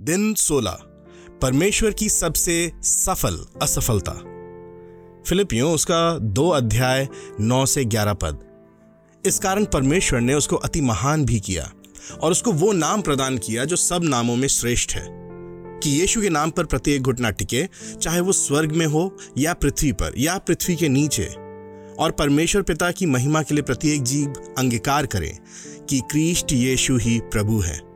दिन 16 परमेश्वर की सबसे सफल असफलता। फिलिपियों, उसका दो अध्याय नौ से ग्यारह पद। इस कारण परमेश्वर ने उसको अति महान भी किया और उसको वो नाम प्रदान किया जो सब नामों में श्रेष्ठ है, कि यीशु के नाम पर प्रत्येक घुटना टिके, चाहे वो स्वर्ग में हो या पृथ्वी पर, या पृथ्वी के नीचे। और परमेश्वर पिता की महिमा के लिए प्रत्येक जीव अंगीकार करे कि क्रीष्ट यीशु ही प्रभु है।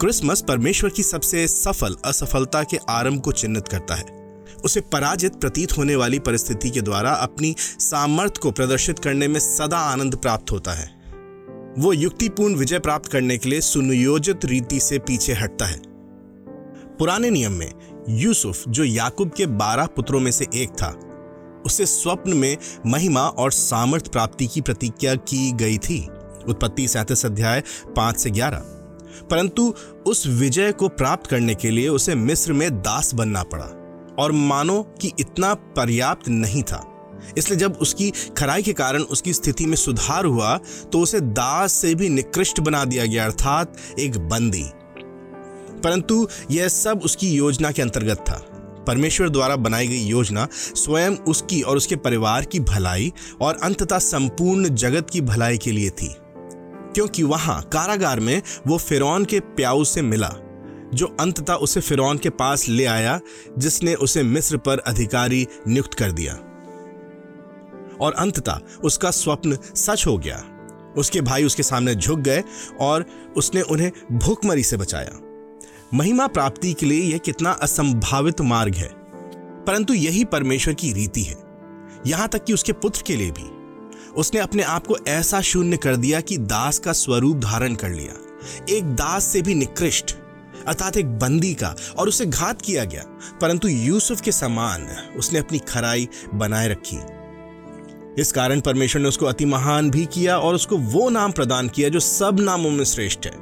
क्रिसमस परमेश्वर की सबसे सफल असफलता के आरंभ को चिन्हित करता है। उसे पराजित प्रतीत होने वाली परिस्थिति के द्वारा अपनी सामर्थ्य को प्रदर्शित करने में सदा आनंद प्राप्त होता है। वो युक्तिपूर्ण विजय प्राप्त करने के लिए सुनियोजित रीति से पीछे हटता है। पुराने नियम में यूसुफ, जो याकूब के बारह पुत्रों में से एक था, उसे स्वप्न में महिमा और सामर्थ्य प्राप्ति की प्रतिज्ञा की गई थी। उत्पत्ति सैंतीस अध्याय पाँच से ग्यारह। परंतु उस विजय को प्राप्त करने के लिए उसे मिस्र में दास बनना पड़ा। और मानो कि इतना पर्याप्त नहीं था। इसलिए जब उसकी खराई के कारण उसकी स्थिति में सुधार हुआ तो उसे दास से भी निकृष्ट बना दिया गया, अर्थात एक बंदी। परंतु यह सब उसकी योजना के अंतर्गत था। परमेश्वर द्वारा बनाई गई योजना स्वयं उसकी और उसके परिवार की भलाई और अंततः संपूर्ण जगत की भलाई के लिए थी। क्योंकि वहाँ कारागार में वो फिरौन के प्याऊ से मिला, जो अंततः उसे फिरौन के पास ले आया, जिसने उसे मिस्र पर अधिकारी नियुक्त कर दिया। और अंततः उसका स्वप्न सच हो गया। उसके भाई उसके सामने झुक गए और उसने उन्हें भूखमरी से बचाया। महिमा प्राप्ति के लिए यह कितना असंभावित मार्ग है। परंतु यही परमेश्वर की रीति है। यहाँ तक कि उसके पुत्र के लिए भी। उसने अपने आप को ऐसा शून्य कर दिया कि दास का स्वरूप धारण कर लिया। एक दास से भी निकृष्ट, अर्थात एक बंदी का, और उसे घात किया गया। परंतु यूसुफ के समान उसने अपनी खराई बनाए रखी। इस कारण परमेश्वर ने उसको अति महान भी किया और उसको वो नाम प्रदान किया जो सब नामों में श्रेष्ठ है,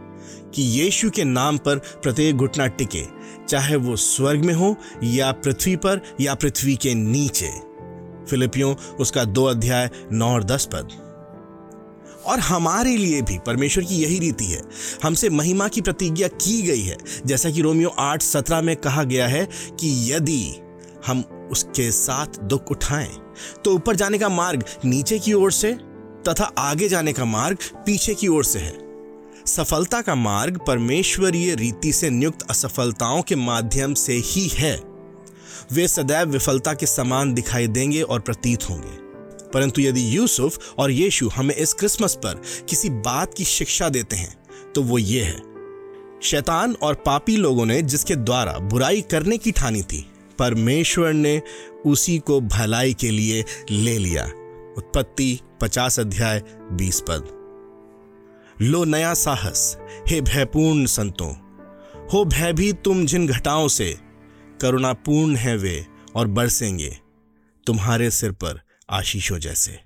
कि यीशु के नाम पर प्रत्येक घुटना टिके, चाहे वो स्वर्ग में हो या पृथ्वी पर या पृथ्वी के नीचे। फिलिपियों, उसका दो अध्याय, नौ और दस पद। और हमारे लिए भी परमेश्वर की यही रीति है। हमसे महिमा की प्रतिज्ञा की गई है। जैसा कि रोमियो आठ, सत्रह में कहा गया है कि यदि हम उसके साथ दुख उठाएँ तो ऊपर जाने का मार्ग नीचे की ओर से तथा आगे जाने का मार्ग पीछे की ओर से है। सफलता का मार्ग परमेश्वरीय रीति से नियुक्त असफलताओं के माध्यम से ही है। वे सदैव विफलता के समान दिखाई देंगे और प्रतीत होंगे। परंतु यदि यूसुफ और यीशु हमें इस क्रिसमस पर किसी बात की शिक्षा देते हैं तो वो ये है। शैतान और पापी लोगों ने जिसके द्वारा बुराई करने की ठानी थी, परमेश्वर ने उसी को भलाई के लिए ले लिया। उत्पत्ति पचास अध्याय बीस पद। लो नया साहस, हे भयपूर्ण संतों, हो भयभीत तुम जिन घटाओं से करुणापूर्ण हैं वे और बरसेंगे। तुम्हारे सिर पर आशीषों जैसे।